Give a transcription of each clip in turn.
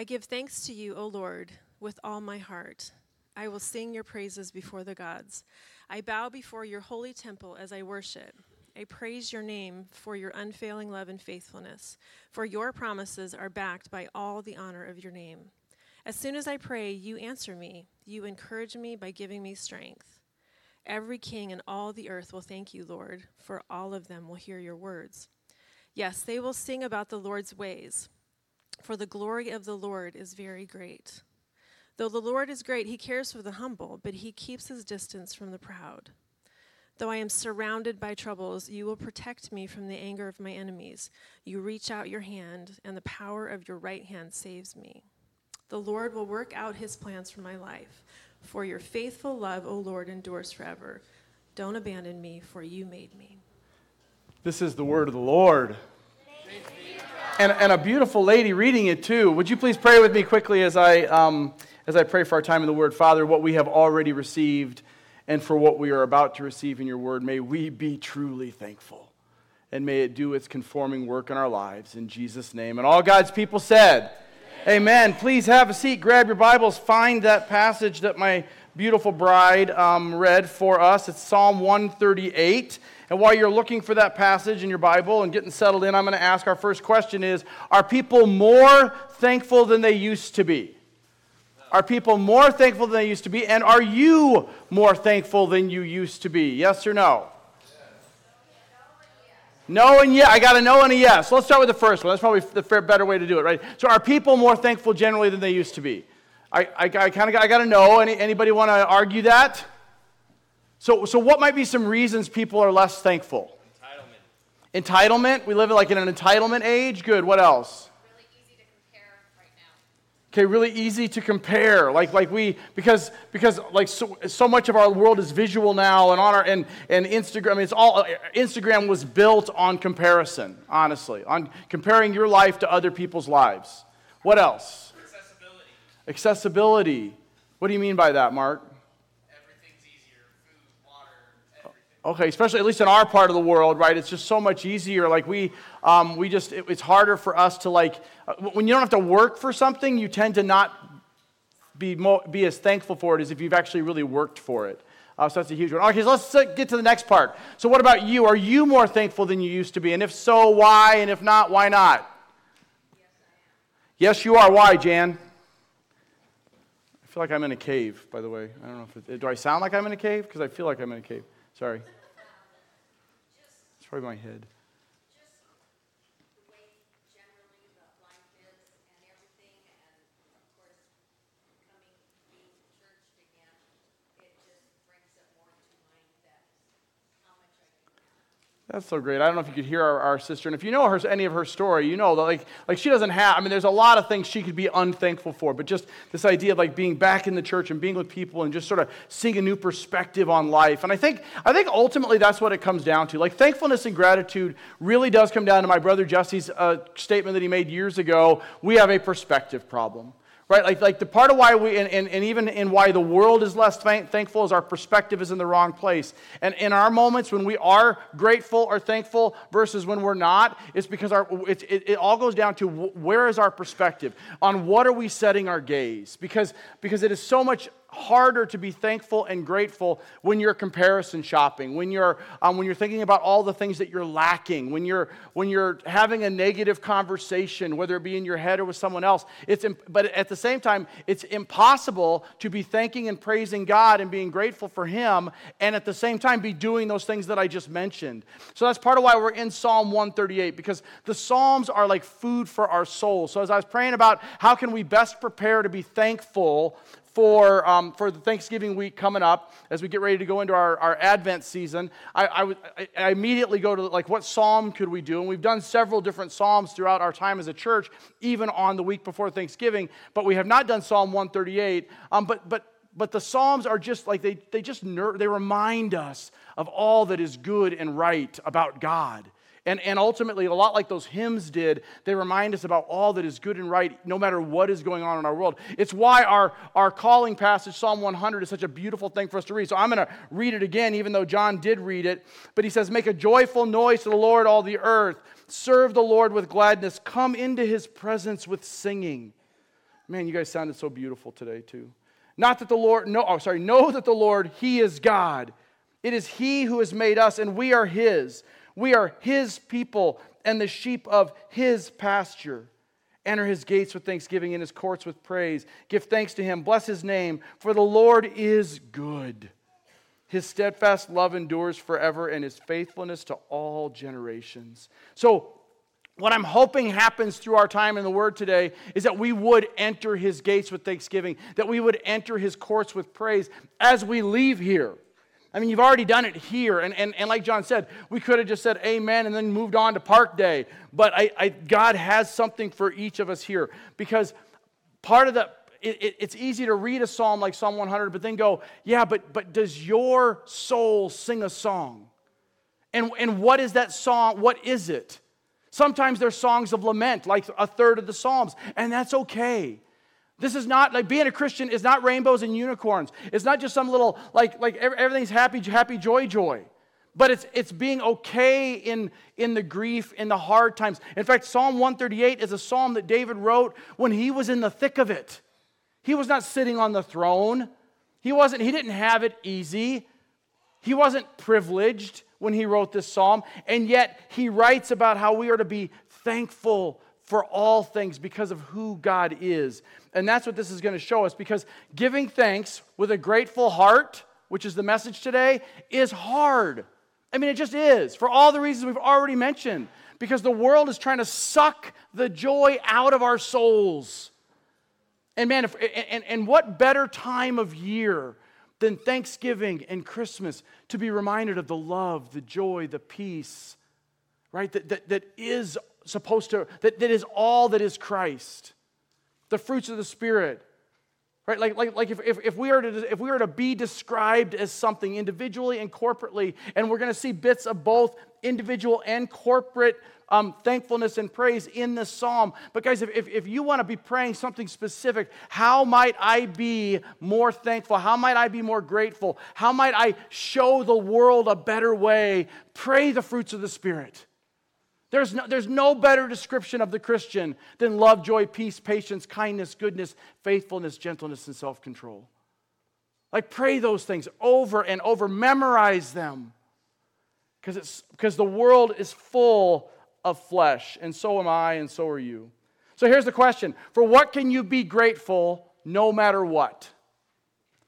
I give thanks to you, O Lord, with all my heart. I will sing your praises before the gods. I bow before your holy temple as I worship. I praise your name for your unfailing love and faithfulness, for your promises are backed by all the honor of your name. As soon as I pray, you answer me. You encourage me by giving me strength. Every king in all the earth will thank you, Lord, for all of them will hear your words. Yes, they will sing about the Lord's ways, for the glory of the Lord is very great. Though the Lord is great, he cares for the humble, but he keeps his distance from the proud. Though I am surrounded by troubles, you will protect me from the anger of my enemies. You reach out your hand, and the power of your right hand saves me. The Lord will work out his plans for my life. For your faithful love, O Lord, endures forever. Don't abandon me, for you made me. This is the word of the Lord. And, and a beautiful lady reading it too. Would you please pray with me quickly as I, um, as I pray for our time in the Word? Father, what we have already received and for what we are about to receive in your Word, may we be truly thankful. And may it do its conforming work in our lives. In Jesus' name. And all God's people said, Amen. Please have a seat, grab your Bibles, find that passage that my beautiful bride um, read for us. It's Psalm 138. And while you're looking for that passage in your Bible and getting settled in, I'm going to ask our first question is Are people more thankful than they used to be? Are people more thankful than they used to be? And are you more thankful than you used to be? Yes or no? No and yeah. I got a no and a yes. Let's start with the first one. That's probably the fair, better way to do it, right? So, are people more thankful generally than they used to be? I, I, I kind of got, I got to know. Any, anybody want to argue that? So, so, what might be some reasons people are less thankful? Entitlement. Entitlement. We live in like in an entitlement age. Good. What else? Okay, really easy to compare. Like, like we, because, because like so, so much of our world is visual now and on our, and, and Instagram, I mean, it's all, Instagram was built on comparison, honestly, on comparing your life to other people's lives. What else? Accessibility. Accessibility. What do you mean by that, Mark? Everything's easier. Food, water, everything. Okay, especially at least in our part of the world, right? It's just so much easier. Like we, um, we just, it, it's harder for us to like, uh, when you don't have to work for something, you tend to not be, mo- be as thankful for it as if you've actually really worked for it. Uh, so that's a huge one. Okay, so let's uh, get to the next part. So, what about you? Are you more thankful than you used to be? And if so, why? And if not, why not? Yes, you are. Why, Jan? I feel like I'm in a cave, by the way. I don't know if it, do I sound like I'm in a cave? Because I feel like I'm in a cave. Sorry. It's probably my head. just the way generally the life is and everything, and of course, coming, being churched again, it just brings it more to mind that how much I can have. That's so great. I don't know if you could hear our, our sister, and if you know her, any of her story, you know that like, like she doesn't have. I mean, there's a lot of things she could be unthankful for, but just this idea of like being back in the church and being with people and just sort of seeing a new perspective on life. And I think I think ultimately that's what it comes down to. Like thankfulness and gratitude really does come down to my brother Jesse's uh, statement that he made years ago. We have a perspective problem right? Like, like the part of why we, and, and, and even in why the world is less thank, thankful is our perspective is in the wrong place. And in our moments when we are grateful or thankful versus when we're not, it's because our, it, it, it all goes down to where is our perspective? On what are we setting our gaze? Because, because it is so much harder to be thankful and grateful when you're comparison shopping, when you're, um, when you're thinking about all the things that you're lacking, when you're, when you're having a negative conversation, whether it be in your head or with someone else. It's, imp- but at the same time, it's impossible to be thanking and praising God and being grateful for Him and at the same time be doing those things that I just mentioned. So that's part of why we're in Psalm 138 because the Psalms are like food for our soul. So as I was praying about how can we best prepare to be thankful for, um, for the Thanksgiving week coming up, as we get ready to go into our, our Advent season, I, immediately go to like, what psalm could we do? And we've done several different psalms throughout our time as a church, even on the week before Thanksgiving, but we have not done Psalm 138. Um, but, but, but the psalms are just like, they, they just ner- they remind us of all that is good and right about God. And, and ultimately, a lot like those hymns did, they remind us about all that is good and right, no matter what is going on in our world. It's why our, our calling passage, Psalm 100, is such a beautiful thing for us to read. So I'm going to read it again, even though John did read it. But he says, Make a joyful noise to the Lord, all the earth. Serve the Lord with gladness. Come into his presence with singing. Man, you guys sounded so beautiful today, too. Not that the Lord, no, oh, sorry, know that the Lord, He is God. It is He who has made us, and we are His. We are His people and the sheep of His pasture. Enter His gates with thanksgiving and His courts with praise. Give thanks to Him, bless His name, for the Lord is good. His steadfast love endures forever, and His faithfulness to all generations. So, what I'm hoping happens through our time in the Word today is that we would enter His gates with thanksgiving, that we would enter His courts with praise as we leave here. I mean, you've already done it here. And, and, and like John said, we could have just said amen and then moved on to Park Day. But I, I, God has something for each of us here because part of the, it, it, it's easy to read a psalm like Psalm 100, but then go, yeah, but, but does your soul sing a song? And, and what is that song? What is it? Sometimes they're songs of lament, like a third of the Psalms, and that's okay. This is not like being a Christian is not rainbows and unicorns. It's not just some little like like everything's happy happy joy joy. But it's it's being okay in in the grief in the hard times. In fact, Psalm 138 is a psalm that David wrote when he was in the thick of it. He was not sitting on the throne. He wasn't he didn't have it easy. He wasn't privileged when he wrote this psalm, and yet he writes about how we are to be thankful for all things because of who God is. And that's what this is going to show us because giving thanks with a grateful heart, which is the message today, is hard. I mean, it just is for all the reasons we've already mentioned. Because the world is trying to suck the joy out of our souls. And man, if, and, and what better time of year than Thanksgiving and Christmas to be reminded of the love, the joy, the peace, right? That, that, that is supposed to, that, that is all that is Christ the fruits of the Spirit. Right? Like, like, like if, if, if, we are to, if we are to be described as something individually and corporately, and we're going to see bits of both individual and corporate um, thankfulness and praise in this psalm. But, guys, if, if, if you want to be praying something specific, how might I be more thankful? How might I be more grateful? How might I show the world a better way? Pray the fruits of the Spirit. There's no, there's no better description of the Christian than love, joy, peace, patience, kindness, goodness, faithfulness, gentleness, and self control. Like, pray those things over and over, memorize them. Because the world is full of flesh, and so am I, and so are you. So here's the question For what can you be grateful no matter what?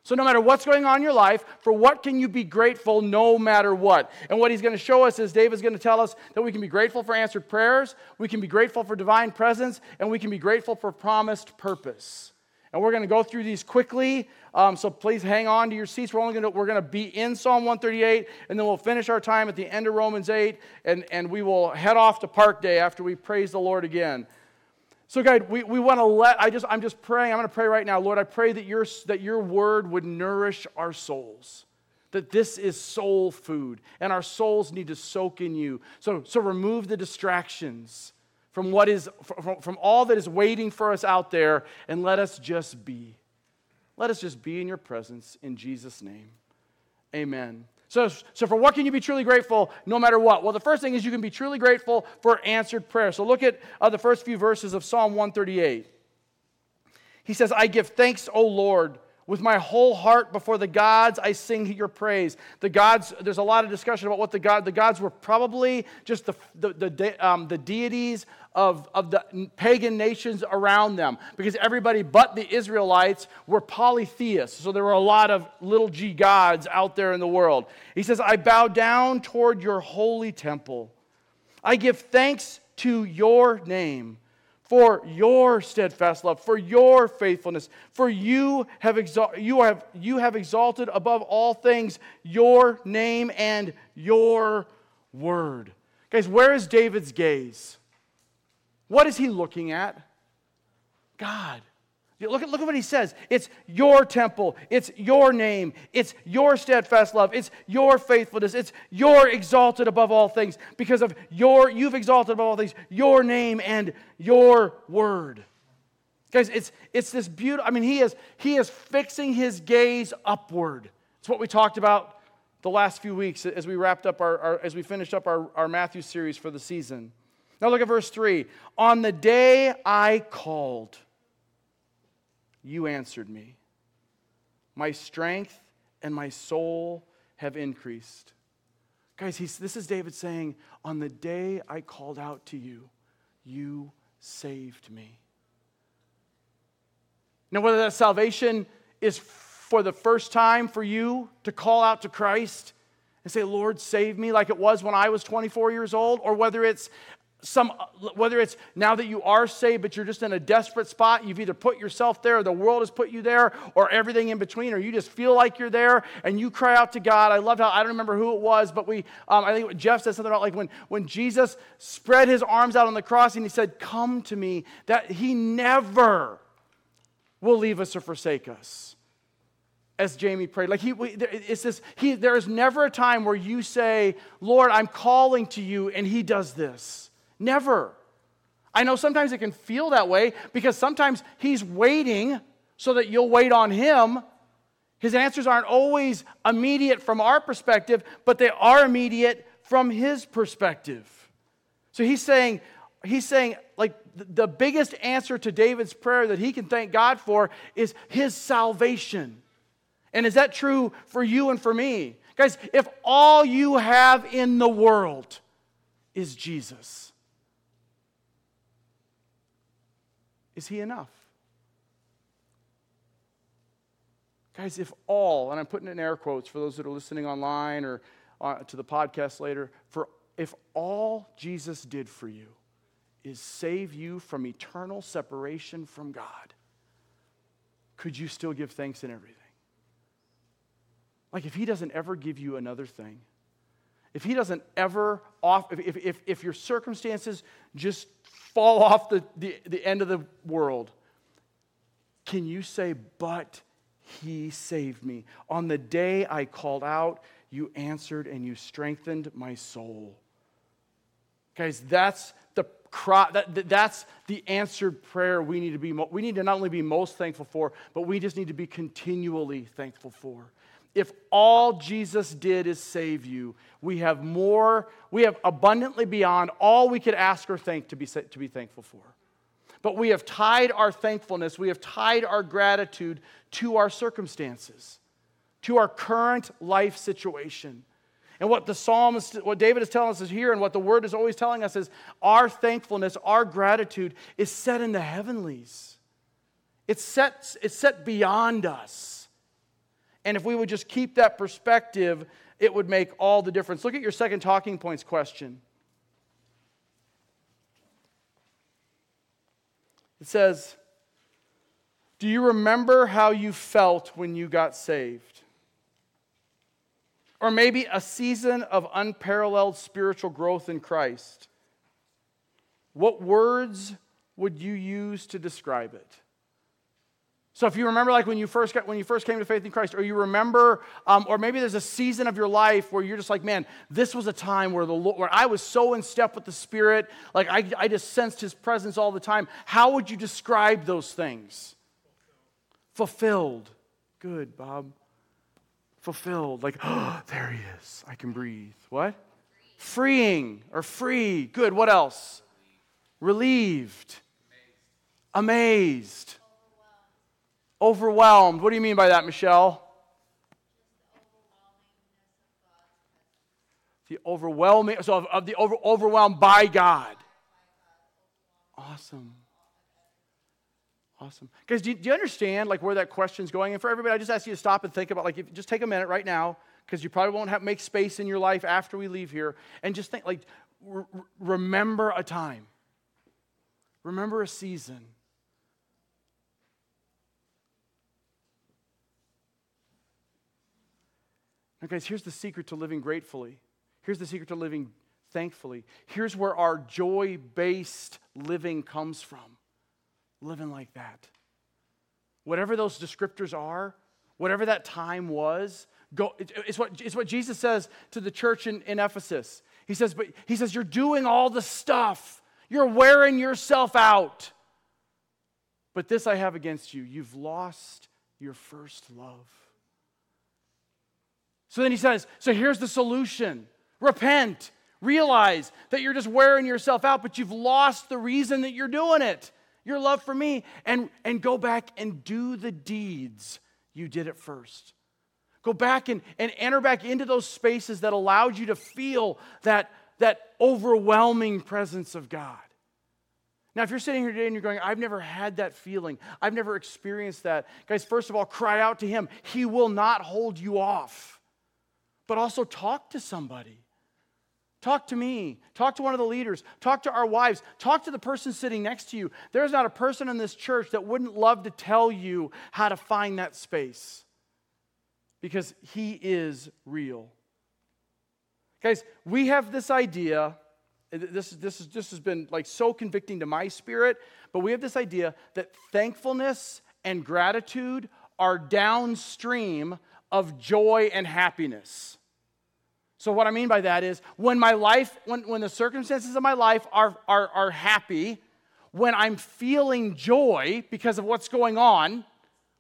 So, no matter what's going on in your life, for what can you be grateful no matter what? And what he's going to show us is David's going to tell us that we can be grateful for answered prayers, we can be grateful for divine presence, and we can be grateful for promised purpose. And we're going to go through these quickly. Um, so please hang on to your seats. We're only going to we're going to be in Psalm 138, and then we'll finish our time at the end of Romans 8, and, and we will head off to Park Day after we praise the Lord again. So, God, we, we want to let, I just, I'm just praying, I'm going to pray right now. Lord, I pray that your, that your word would nourish our souls. That this is soul food, and our souls need to soak in you. So, so remove the distractions from what is from, from all that is waiting for us out there, and let us just be. Let us just be in your presence in Jesus' name. Amen. So, so, for what can you be truly grateful no matter what? Well, the first thing is you can be truly grateful for answered prayer. So, look at uh, the first few verses of Psalm 138. He says, I give thanks, O Lord. With my whole heart before the gods, I sing your praise. The gods, there's a lot of discussion about what the God, the gods were probably just the, the, the, um, the deities of, of the pagan nations around them because everybody but the Israelites were polytheists. So there were a lot of little g gods out there in the world. He says, I bow down toward your holy temple. I give thanks to your name for your steadfast love, for your faithfulness, for you have, exal- you, have, you have exalted above all things your name and your word. Guys, where is David's gaze? What is he looking at? God. Look at, look at what he says. It's your temple. It's your name. It's your steadfast love. It's your faithfulness. It's your exalted above all things because of your, you've exalted above all things, your name and your word. Guys, it's, it's this beautiful, I mean, he is, he is fixing his gaze upward. It's what we talked about the last few weeks as we wrapped up our, our as we finished up our, our Matthew series for the season. Now look at verse 3. On the day I called. You answered me. My strength and my soul have increased. Guys, this is David saying, On the day I called out to you, you saved me. Now, whether that salvation is for the first time for you to call out to Christ and say, Lord, save me, like it was when I was 24 years old, or whether it's some whether it's now that you are saved but you're just in a desperate spot you've either put yourself there or the world has put you there or everything in between or you just feel like you're there and you cry out to god i loved how i don't remember who it was but we um, i think jeff said something about like when, when jesus spread his arms out on the cross and he said come to me that he never will leave us or forsake us as Jamie prayed. Like he, it's this. He, there is never a time where you say, "Lord, I'm calling to you," and He does this. Never. I know sometimes it can feel that way because sometimes He's waiting so that you'll wait on Him. His answers aren't always immediate from our perspective, but they are immediate from His perspective. So He's saying, He's saying, like, the biggest answer to David's prayer that he can thank God for is His salvation. And is that true for you and for me? Guys, if all you have in the world is Jesus, Is he enough? Guys, if all, and I'm putting in air quotes for those that are listening online or uh, to the podcast later, for if all Jesus did for you is save you from eternal separation from God, could you still give thanks in everything? Like if he doesn't ever give you another thing, if he doesn't ever off, if, if, if your circumstances just fall off the, the, the end of the world, can you say, But he saved me? On the day I called out, you answered and you strengthened my soul. Guys, that's the that, that's the answered prayer we need to be we need to not only be most thankful for but we just need to be continually thankful for if all Jesus did is save you, we have more, we have abundantly beyond all we could ask or think to be, to be thankful for. But we have tied our thankfulness, we have tied our gratitude to our circumstances, to our current life situation. And what the psalmist, what David is telling us is here, and what the word is always telling us is our thankfulness, our gratitude is set in the heavenlies. It's set, it's set beyond us. And if we would just keep that perspective, it would make all the difference. Look at your second talking points question. It says, Do you remember how you felt when you got saved? Or maybe a season of unparalleled spiritual growth in Christ. What words would you use to describe it? So if you remember, like when you first got when you first came to faith in Christ, or you remember, um, or maybe there's a season of your life where you're just like, man, this was a time where the Lord, where I was so in step with the Spirit, like I, I just sensed His presence all the time. How would you describe those things? Fulfilled. Good, Bob. Fulfilled. Like, oh, there He is. I can breathe. What? Freeing or free. Good. What else? Relieved. Amazed. Overwhelmed. What do you mean by that, Michelle? The overwhelming, so of, of the over, overwhelmed by God. Awesome. Awesome. Guys, do you, do you, understand like where that question's going? And for everybody, I just ask you to stop and think about like, if, just take a minute right now, because you probably won't have make space in your life after we leave here, and just think like, re- remember a time, remember a season Now, guys, here's the secret to living gratefully. Here's the secret to living thankfully. Here's where our joy based living comes from living like that. Whatever those descriptors are, whatever that time was, go, it's, what, it's what Jesus says to the church in, in Ephesus. He says, but he says, You're doing all the stuff, you're wearing yourself out. But this I have against you you've lost your first love. So then he says, So here's the solution repent. Realize that you're just wearing yourself out, but you've lost the reason that you're doing it. your love for me, and, and go back and do the deeds you did at first. Go back and, and enter back into those spaces that allowed you to feel that, that overwhelming presence of God. Now, if you're sitting here today and you're going, I've never had that feeling, I've never experienced that, guys, first of all, cry out to Him. He will not hold you off. But also talk to somebody. Talk to me. Talk to one of the leaders. Talk to our wives. Talk to the person sitting next to you. There's not a person in this church that wouldn't love to tell you how to find that space because He is real. Guys, we have this idea this, this, is, this has been like so convicting to my spirit, but we have this idea that thankfulness and gratitude are downstream of joy and happiness. So, what I mean by that is when my life, when, when the circumstances of my life are, are, are happy, when I'm feeling joy because of what's going on,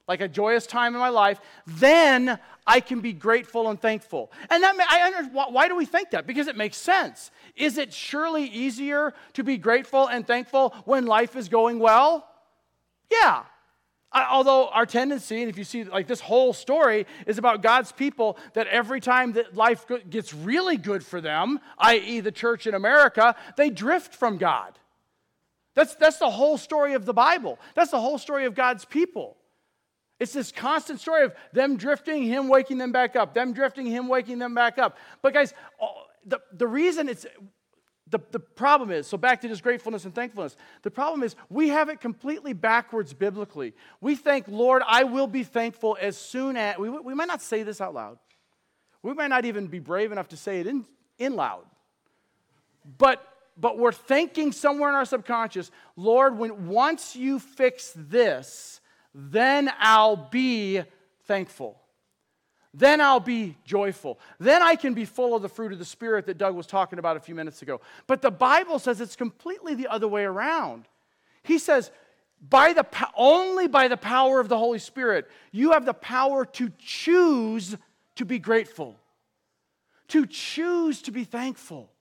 like a joyous time in my life, then I can be grateful and thankful. And that I understand why do we think that? Because it makes sense. Is it surely easier to be grateful and thankful when life is going well? Yeah. Although our tendency, and if you see like this whole story is about God's people, that every time that life gets really good for them, i.e., the church in America, they drift from God. That's, that's the whole story of the Bible. That's the whole story of God's people. It's this constant story of them drifting, Him waking them back up, them drifting, Him waking them back up. But, guys, the, the reason it's the, the problem is, so back to just gratefulness and thankfulness. The problem is we have it completely backwards biblically. We think, Lord, I will be thankful as soon as, we, we might not say this out loud. We might not even be brave enough to say it in, in loud. But, but we're thinking somewhere in our subconscious, Lord, when once you fix this, then I'll be thankful. Then I'll be joyful. Then I can be full of the fruit of the Spirit that Doug was talking about a few minutes ago. But the Bible says it's completely the other way around. He says, by the, only by the power of the Holy Spirit, you have the power to choose to be grateful, to choose to be thankful.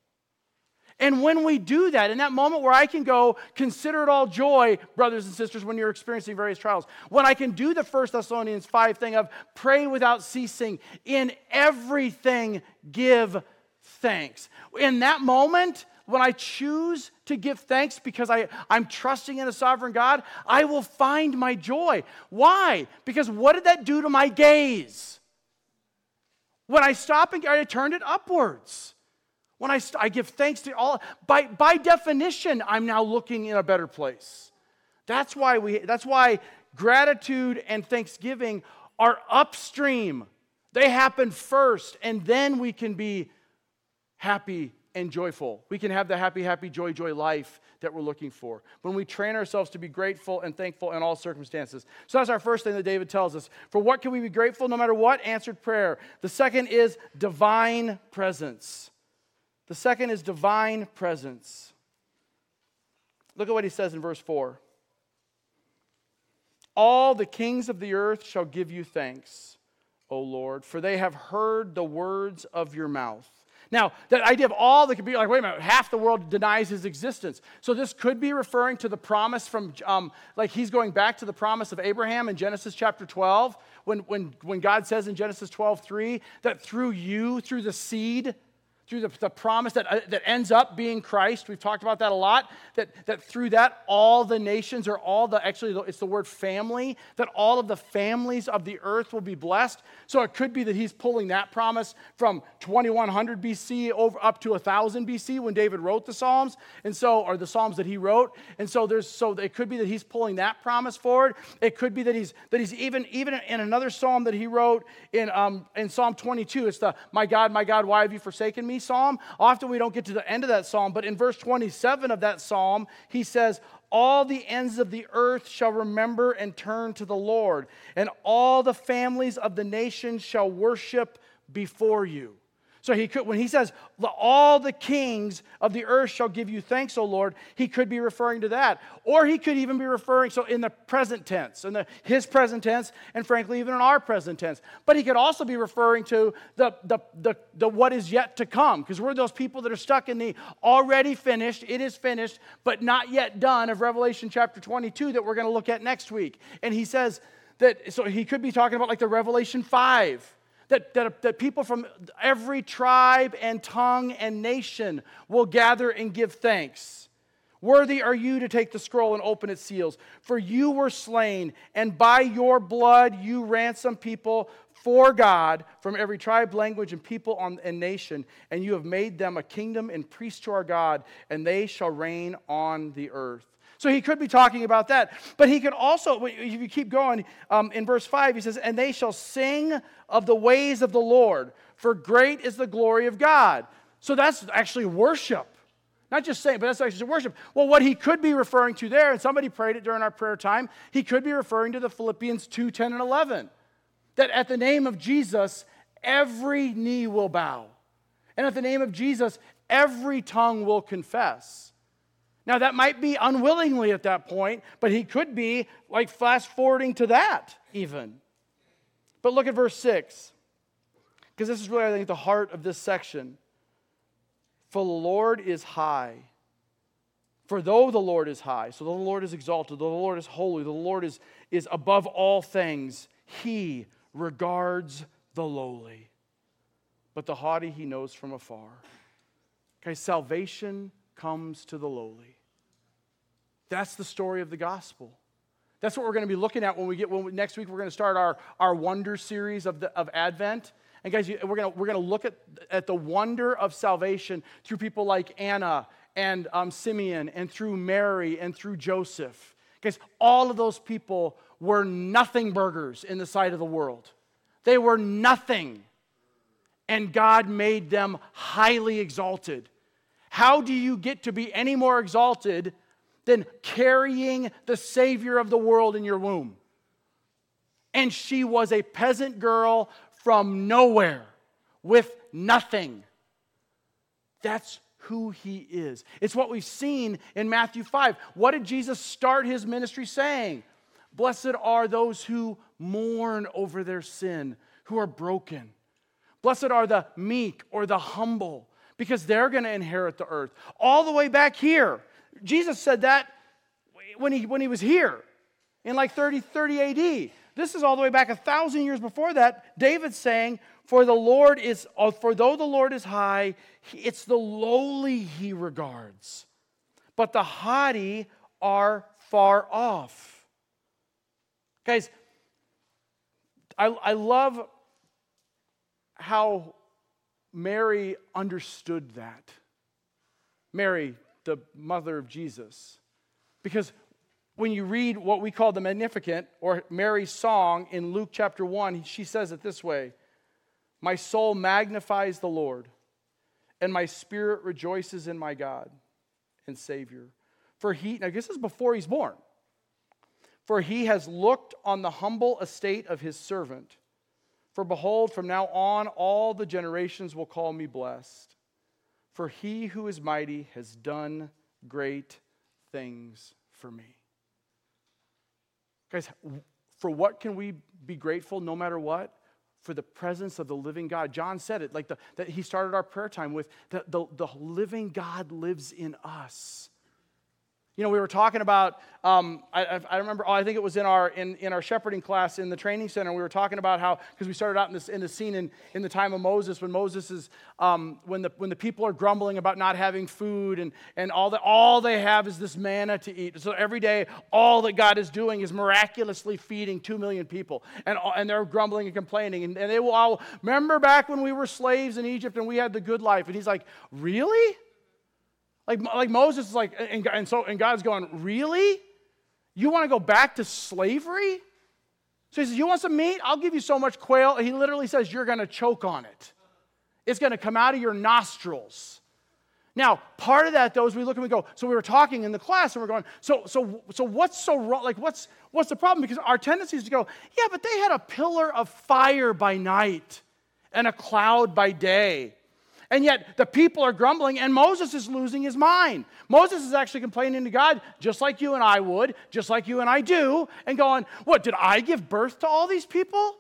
And when we do that, in that moment where I can go, consider it all joy, brothers and sisters, when you're experiencing various trials, when I can do the First Thessalonians 5 thing of pray without ceasing, in everything give thanks. In that moment, when I choose to give thanks because I, I'm trusting in a sovereign God, I will find my joy. Why? Because what did that do to my gaze? When I stop and I turned it upwards. When I, I give thanks to all, by, by definition, I'm now looking in a better place. That's why, we, that's why gratitude and thanksgiving are upstream. They happen first, and then we can be happy and joyful. We can have the happy, happy, joy, joy life that we're looking for. When we train ourselves to be grateful and thankful in all circumstances. So that's our first thing that David tells us. For what can we be grateful no matter what? Answered prayer. The second is divine presence. The second is divine presence. Look at what he says in verse 4. All the kings of the earth shall give you thanks, O Lord, for they have heard the words of your mouth. Now, that idea of all that could be like, wait a minute, half the world denies his existence. So this could be referring to the promise from, um, like he's going back to the promise of Abraham in Genesis chapter 12, when, when, when God says in Genesis 12, 3, that through you, through the seed, through the, the promise that, uh, that ends up being Christ. We've talked about that a lot. That, that through that, all the nations, or all the, actually, it's the word family, that all of the families of the earth will be blessed. So it could be that he's pulling that promise from 2100 BC over up to 1000 BC when David wrote the Psalms, and so, or the Psalms that he wrote. And so there's, so it could be that he's pulling that promise forward. It could be that he's, that he's even, even in another Psalm that he wrote in, um, in Psalm 22, it's the, my God, my God, why have you forsaken me? Psalm. Often we don't get to the end of that psalm, but in verse 27 of that psalm, he says, All the ends of the earth shall remember and turn to the Lord, and all the families of the nations shall worship before you. So he could, when he says, all the kings of the earth shall give you thanks, O Lord, he could be referring to that. Or he could even be referring, so in the present tense, in the, his present tense, and frankly, even in our present tense. But he could also be referring to the, the, the, the what is yet to come, because we're those people that are stuck in the already finished, it is finished, but not yet done of Revelation chapter 22 that we're going to look at next week. And he says that, so he could be talking about like the Revelation 5 that, that, that people from every tribe and tongue and nation will gather and give thanks. Worthy are you to take the scroll and open its seals. For you were slain, and by your blood you ransomed people for God from every tribe, language, and people on, and nation. And you have made them a kingdom and priests to our God, and they shall reign on the earth. So he could be talking about that. But he could also, if you keep going, um, in verse 5, he says, And they shall sing of the ways of the Lord, for great is the glory of God. So that's actually worship. Not just saying, but that's actually worship. Well, what he could be referring to there, and somebody prayed it during our prayer time, he could be referring to the Philippians 2 10 and 11. That at the name of Jesus, every knee will bow. And at the name of Jesus, every tongue will confess. Now, that might be unwillingly at that point, but he could be like fast forwarding to that even. But look at verse 6, because this is really, I think, the heart of this section. For the Lord is high. For though the Lord is high, so the Lord is exalted, the Lord is holy, the Lord is, is above all things, he regards the lowly. But the haughty he knows from afar. Okay, salvation comes to the lowly. That's the story of the gospel. That's what we're going to be looking at when we get when we, next week we're going to start our, our wonder series of, the, of Advent. And guys, we're going to, we're going to look at, at the wonder of salvation through people like Anna and um, Simeon and through Mary and through Joseph. Guys, all of those people were nothing burgers in the sight of the world. They were nothing. And God made them highly exalted. How do you get to be any more exalted than carrying the Savior of the world in your womb? And she was a peasant girl from nowhere with nothing. That's who he is. It's what we've seen in Matthew 5. What did Jesus start his ministry saying? Blessed are those who mourn over their sin, who are broken. Blessed are the meek or the humble because they're going to inherit the earth. All the way back here. Jesus said that when he, when he was here in like 30, 30 AD. This is all the way back a thousand years before that. David's saying, For the Lord is, uh, for though the Lord is high, it's the lowly he regards, but the haughty are far off. Guys, I, I love how Mary understood that. Mary, the mother of Jesus. Because when you read what we call the Magnificat or Mary's song in Luke chapter 1, she says it this way My soul magnifies the Lord, and my spirit rejoices in my God and Savior. For he, now this is before he's born, for he has looked on the humble estate of his servant. For behold, from now on, all the generations will call me blessed. For he who is mighty has done great things for me. Guys, for what can we be grateful no matter what? For the presence of the living God. John said it, like the, that he started our prayer time with the, the, the living God lives in us. You know, we were talking about, um, I, I, remember, oh, I think it was in our, in, in our shepherding class in the training center. We were talking about how, because we started out in, this, in the scene in, in the time of Moses, when Moses is, um, when, the, when the people are grumbling about not having food and, and all, the, all they have is this manna to eat. So every day, all that God is doing is miraculously feeding two million people. And, and they're grumbling and complaining. And, and they will all, remember back when we were slaves in Egypt and we had the good life? And he's like, really? Like, like Moses is like, and, and so and God's going, really? You want to go back to slavery? So he says, You want some meat? I'll give you so much quail. He literally says, You're going to choke on it. It's going to come out of your nostrils. Now, part of that though is we look and we go, so we were talking in the class and we're going, so so so what's so wrong? Like what's what's the problem? Because our tendency is to go, yeah, but they had a pillar of fire by night and a cloud by day. And yet the people are grumbling, and Moses is losing his mind. Moses is actually complaining to God, just like you and I would, just like you and I do, and going, What, did I give birth to all these people?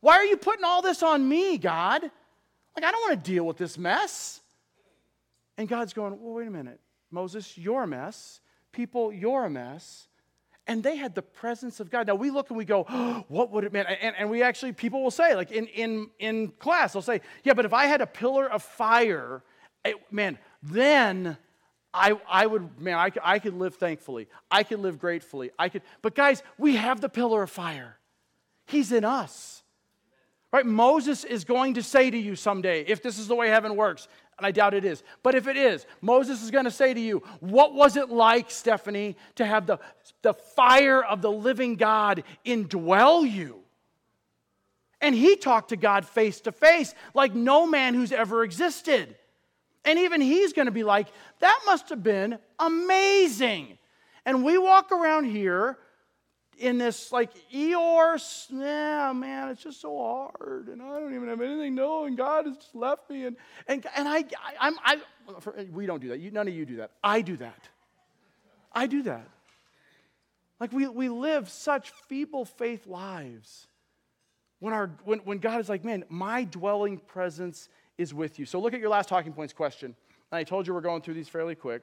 Why are you putting all this on me, God? Like, I don't want to deal with this mess. And God's going, Well, wait a minute. Moses, you're a mess. People, you're a mess and they had the presence of God. Now we look and we go, oh, what would it mean? And, and we actually, people will say, like in, in, in class, they'll say, yeah, but if I had a pillar of fire, it, man, then I, I would, man, I, I could live thankfully. I could live gratefully. I could, but guys, we have the pillar of fire. He's in us. Right? Moses is going to say to you someday, if this is the way heaven works, and I doubt it is. But if it is, Moses is going to say to you, What was it like, Stephanie, to have the, the fire of the living God indwell you? And he talked to God face to face like no man who's ever existed. And even he's going to be like, That must have been amazing. And we walk around here in this like Eeyore, yeah, man, it's just so hard, and I don't even have anything No, and God has just left me, and and and I, I am I, we don't do that. You, none of you do that. I do that. I do that. Like we we live such feeble faith lives. When our when when God is like, man, my dwelling presence is with you. So look at your last talking points question. And I told you we're going through these fairly quick.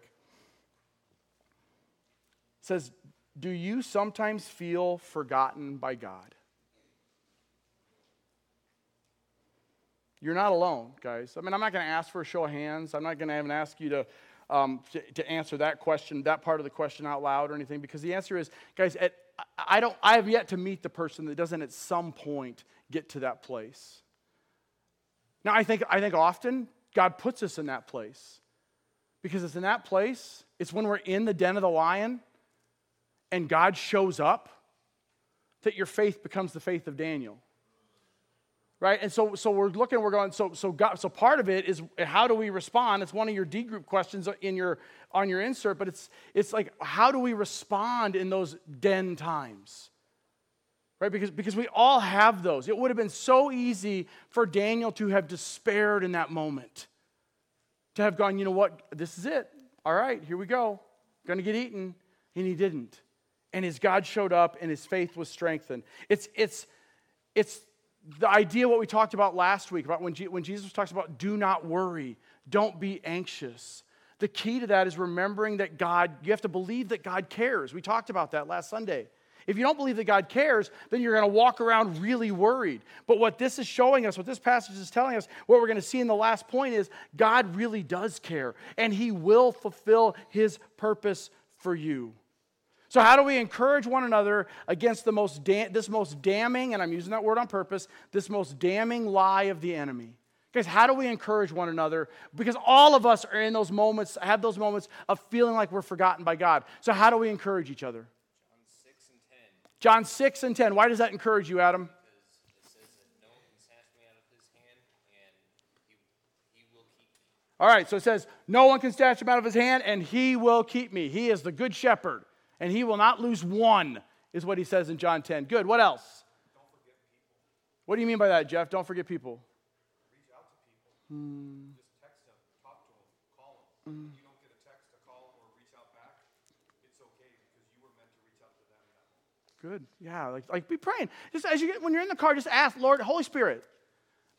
It says, do you sometimes feel forgotten by God? You're not alone, guys. I mean, I'm not going to ask for a show of hands. I'm not going to even ask you to, um, to, to, answer that question, that part of the question out loud or anything, because the answer is, guys, at, I, don't, I have yet to meet the person that doesn't at some point get to that place. Now, I think, I think often God puts us in that place because it's in that place, it's when we're in the den of the lion and God shows up, that your faith becomes the faith of Daniel. Right? And so, so we're looking, we're going, so, so, God, so part of it is how do we respond? It's one of your D group questions in your, on your insert, but it's, it's like, how do we respond in those den times? Right? Because, because we all have those. It would have been so easy for Daniel to have despaired in that moment, to have gone, you know what, this is it. All right, here we go. To get eaten. And he didn't and his God showed up and his faith was strengthened. It's, it's, it's the idea what we talked about last week about when, G, when Jesus talks about do not worry, don't be anxious. The key to that is remembering that God, you have to believe that God cares. We talked about that last Sunday. If you don't believe that God cares, then you're going to walk around really worried. But what this is showing us, what this passage is telling us, what we're going to see in the last point is God really does care, and He will fulfill His purpose for you. So, how do we encourage one another against the most da- this most damning, and I'm using that word on purpose, this most damning lie of the enemy? Guys, how do we encourage one another? Because all of us are in those moments, have those moments of feeling like we're forgotten by God. So, how do we encourage each other? John 6 and 10. John 6 and 10. Why does that encourage you, Adam? All right, so it says, No one can snatch him out of his hand, and he will keep me. He is the good shepherd and he will not lose one, is what he says in John 10. Good. What else? What do you mean by that, Jeff? Don't forget people. Reach out to people. Just text them, talk to them, call them. Mm. If you don't get a text, a call, or reach out back, it's okay because you were meant to reach out to them moment. Good. Yeah, like, like be praying. Just as you get, when you're in the car, just ask, Lord, Holy Spirit,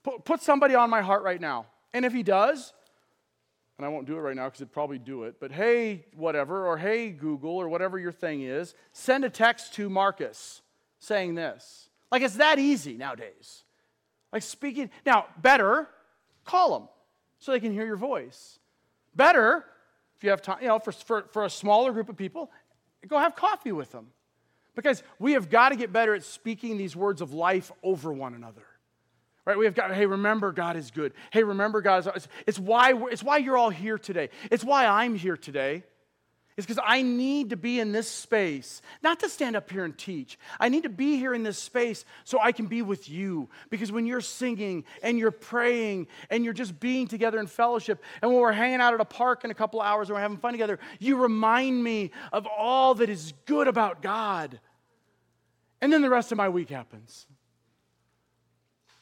put, put somebody on my heart right now. And if he does, and I won't do it right now because it'd probably do it, but hey, whatever, or hey, Google, or whatever your thing is, send a text to Marcus saying this. Like it's that easy nowadays. Like speaking, now, better, call them so they can hear your voice. Better, if you have time, you know, for, for, for a smaller group of people, go have coffee with them. Because we have got to get better at speaking these words of life over one another. Right? We have got, hey, remember God is good. Hey, remember God is, it's why, it's why you're all here today. It's why I'm here today. It's because I need to be in this space, not to stand up here and teach. I need to be here in this space so I can be with you. Because when you're singing and you're praying and you're just being together in fellowship, and when we're hanging out at a park in a couple hours and we're having fun together, you remind me of all that is good about God. And then the rest of my week happens.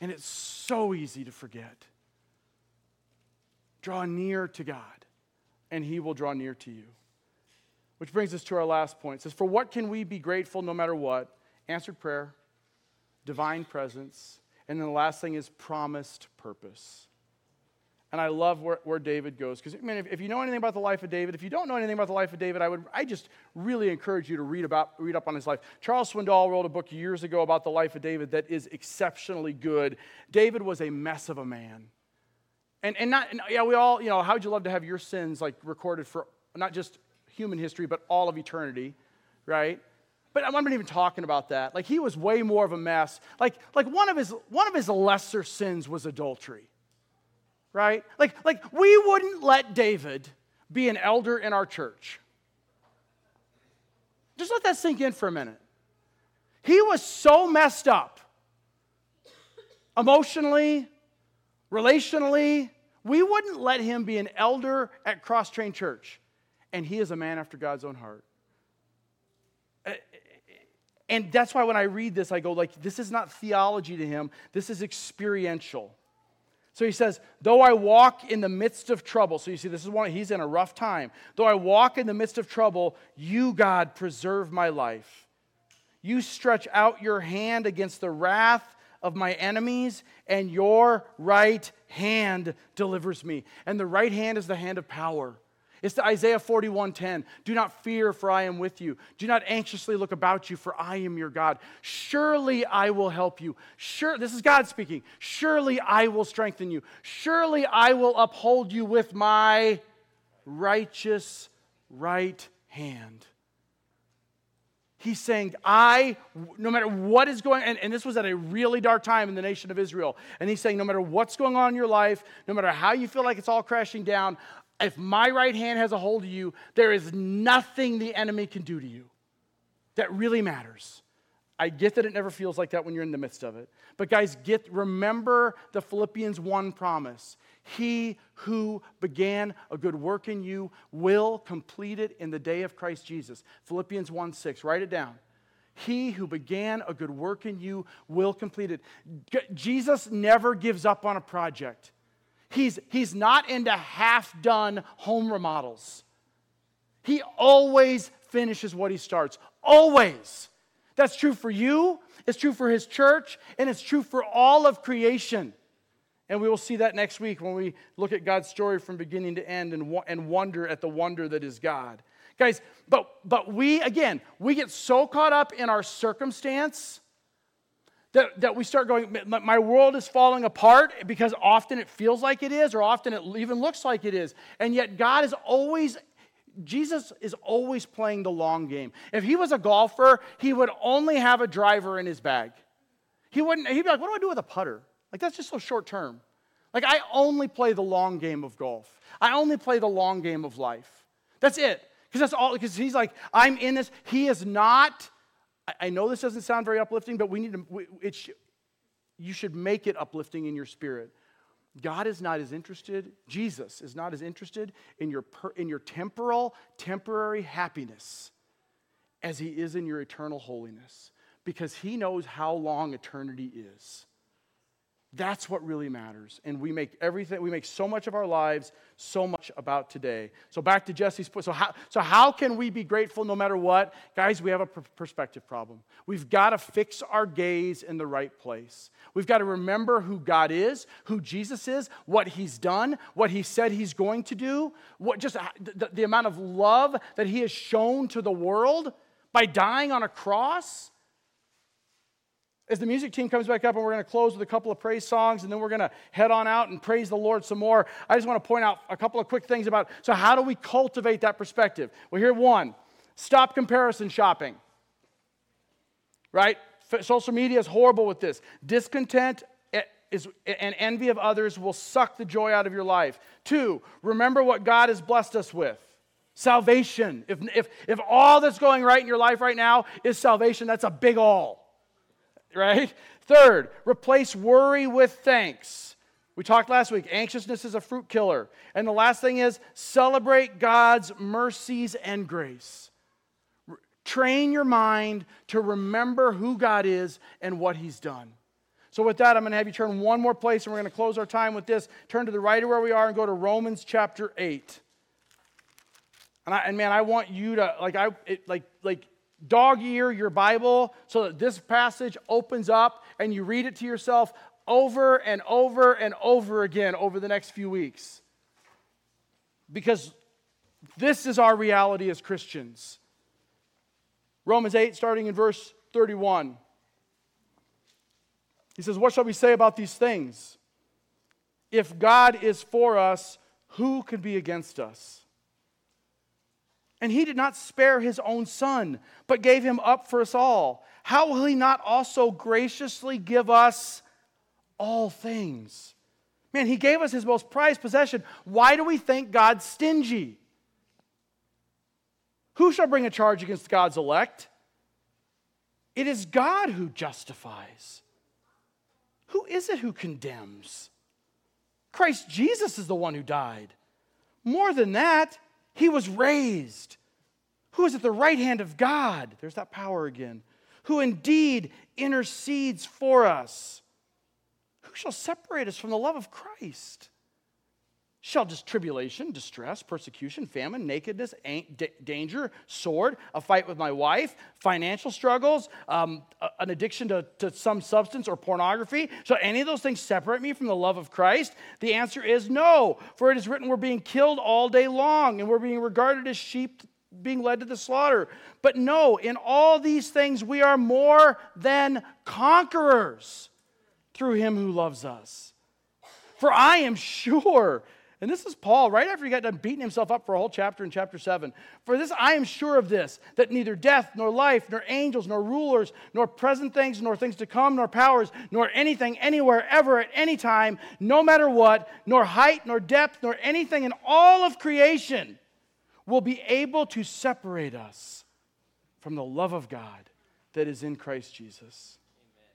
And it's so easy to forget. Draw near to God, and he will draw near to you. Which brings us to our last point. It says, For what can we be grateful no matter what? Answered prayer, divine presence, and then the last thing is promised purpose. And I love where, where David goes. Because, I mean, if, if, you know anything about the life of David, if you don't know anything about the life of David, I would I just really encourage you to read, about, read up on his life. Charles Swindoll wrote a book years ago about the life of David that is exceptionally good. David was a mess of a man. And, and not, and, yeah, we all, you know, how would you love to have your sins like recorded for not just human history, but all of eternity, right? But I'm not even talking about that. Like he was way more of a mess. Like, like one of his one of his lesser sins was adultery right? Like, like we wouldn't let David be an elder in our church. Just let that sink in for a minute. He was so messed up emotionally, relationally. We wouldn't let him be an elder at Cross Train Church. And he is a man after God's own heart. And that's why when I read this, I go like, this is not theology to him. This is experiential. So he says, though I walk in the midst of trouble. So you see, this is one, he's in a rough time. Though I walk in the midst of trouble, you, God, preserve my life. You stretch out your hand against the wrath of my enemies, and your right hand delivers me. And the right hand is the hand of power. It's to Isaiah 41:10. Do not fear, for I am with you. Do not anxiously look about you, for I am your God. Surely I will help you. Sure, this is God speaking. Surely I will strengthen you. Surely I will uphold you with my righteous right hand. He's saying, I, no matter what is going and, and this was at a really dark time in the nation of Israel. And he's saying, no matter what's going on in your life, no matter how you feel like it's all crashing down, if my right hand has a hold of you, there is nothing the enemy can do to you that really matters. I get that it never feels like that when you're in the midst of it. But guys, get remember the Philippians 1 promise. He who began a good work in you will complete it in the day of Christ Jesus. Philippians 1 6. Write it down. He who began a good work in you will complete it. Jesus never gives up on a project. He's, he's not into half done home remodels. He always finishes what he starts. Always. That's true for you, it's true for his church, and it's true for all of creation. And we will see that next week when we look at God's story from beginning to end and, and wonder at the wonder that is God. Guys, but, but we, again, we get so caught up in our circumstance that, that we start going, my world is falling apart because often it feels like it is, or often it even looks like it is. And yet, God is always, Jesus is always playing the long game. If he was a golfer, he would only have a driver in his bag. He wouldn't, he'd be like, what do I do with a putter? Like, that's just so short term. Like, I only play the long game of golf, I only play the long game of life. That's it. Because that's all, because he's like, I'm in this. He is not I know this doesn't sound very uplifting, but we need to, it sh- you should make it uplifting in your spirit. God is not as interested, Jesus is not as interested in your, per, in your temporal, temporary happiness as he is in your eternal holiness because he knows how long eternity is. That's what really matters. And we make everything, we make so much of our lives so much about today. So back to Jesse's point. So how, so how can we be grateful no matter what? Guys, we have a perspective problem. We've got to fix our gaze in the right place. We've got to remember who God is, who Jesus is, what he's done, what he said he's going to do, what just the, the amount of love that he has shown to the world by dying on a cross as the music team comes back up and we're going to close with a couple of praise songs and then we're going to head on out and praise the Lord some more, I just want to point out a couple of quick things about so, how do we cultivate that perspective? Well, here one stop comparison shopping. Right? Social media is horrible with this. Discontent eh, is, and envy of others will suck the joy out of your life. Two, remember what God has blessed us with salvation. If, if, if all that's going right in your life right now is salvation, that's a big all right? Third, replace worry with thanks. We talked last week, anxiousness is a fruit killer. And the last thing is celebrate God's mercies and grace. Train your mind to remember who God is and what He's done. So, with that, I'm going to have you turn one more place and we're going to close our time with this. Turn to the right of where we are and go to Romans chapter 8. And, I, and man, I want you to, like, I, it, like, like, dog ear your Bible so that this passage opens up and you read it to yourself over and over and over again over the next few weeks. Because this is our reality as Christians. Romans 8, starting in verse 31. He says, What shall we say about these things? If God is for us, who can be against us? And he did not spare his own son, but gave him up for us all. How will he not also graciously give us all things? Man, he gave us his most prized possession. Why do we think God's stingy? Who shall bring a charge against God's elect? It is God who justifies. Who is it who condemns? Christ Jesus is the one who died. More than that, he was raised. Who is at the right hand of God? There's that power again. Who indeed intercedes for us. Who shall separate us from the love of Christ? Shall just tribulation, distress, persecution, famine, nakedness, danger, sword, a fight with my wife, financial struggles, um, an addiction to, to some substance or pornography? Shall any of those things separate me from the love of Christ? The answer is no, for it is written, we're being killed all day long and we're being regarded as sheep being led to the slaughter. But no, in all these things we are more than conquerors through him who loves us. For I am sure and this is Paul, right after he got done beating himself up for a whole chapter in chapter 7. For this I am sure of this, that neither death, nor life, nor angels, nor rulers, nor present things, nor things to come, nor powers, nor anything, anywhere, ever, at any time, no matter what, nor height, nor depth, nor anything in all of creation will be able to separate us from the love of God that is in Christ Jesus. Amen.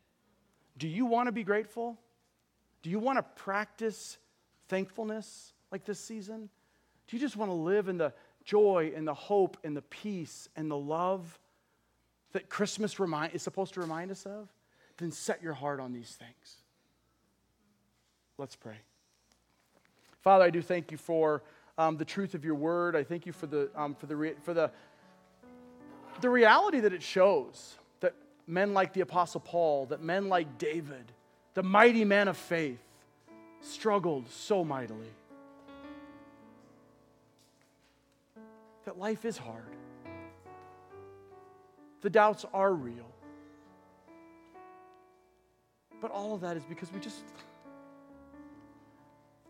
Do you want to be grateful? Do you want to practice thankfulness? Like this season? Do you just want to live in the joy and the hope and the peace and the love that Christmas remind, is supposed to remind us of? Then set your heart on these things. Let's pray. Father, I do thank you for um, the truth of your word. I thank you for the, um, for, the re- for the, the reality that it shows that men like the Apostle Paul, that men like David, the mighty men of faith, struggled so mightily. That life is hard. The doubts are real. But all of that is because we just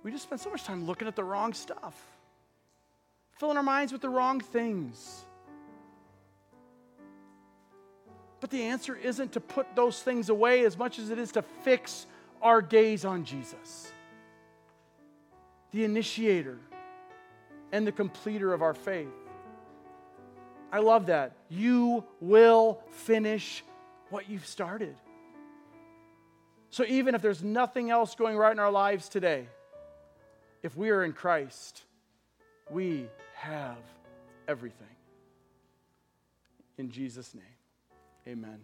we just spend so much time looking at the wrong stuff. Filling our minds with the wrong things. But the answer isn't to put those things away as much as it is to fix our gaze on Jesus, the initiator and the completer of our faith. I love that. You will finish what you've started. So even if there's nothing else going right in our lives today, if we are in Christ, we have everything. In Jesus' name, amen.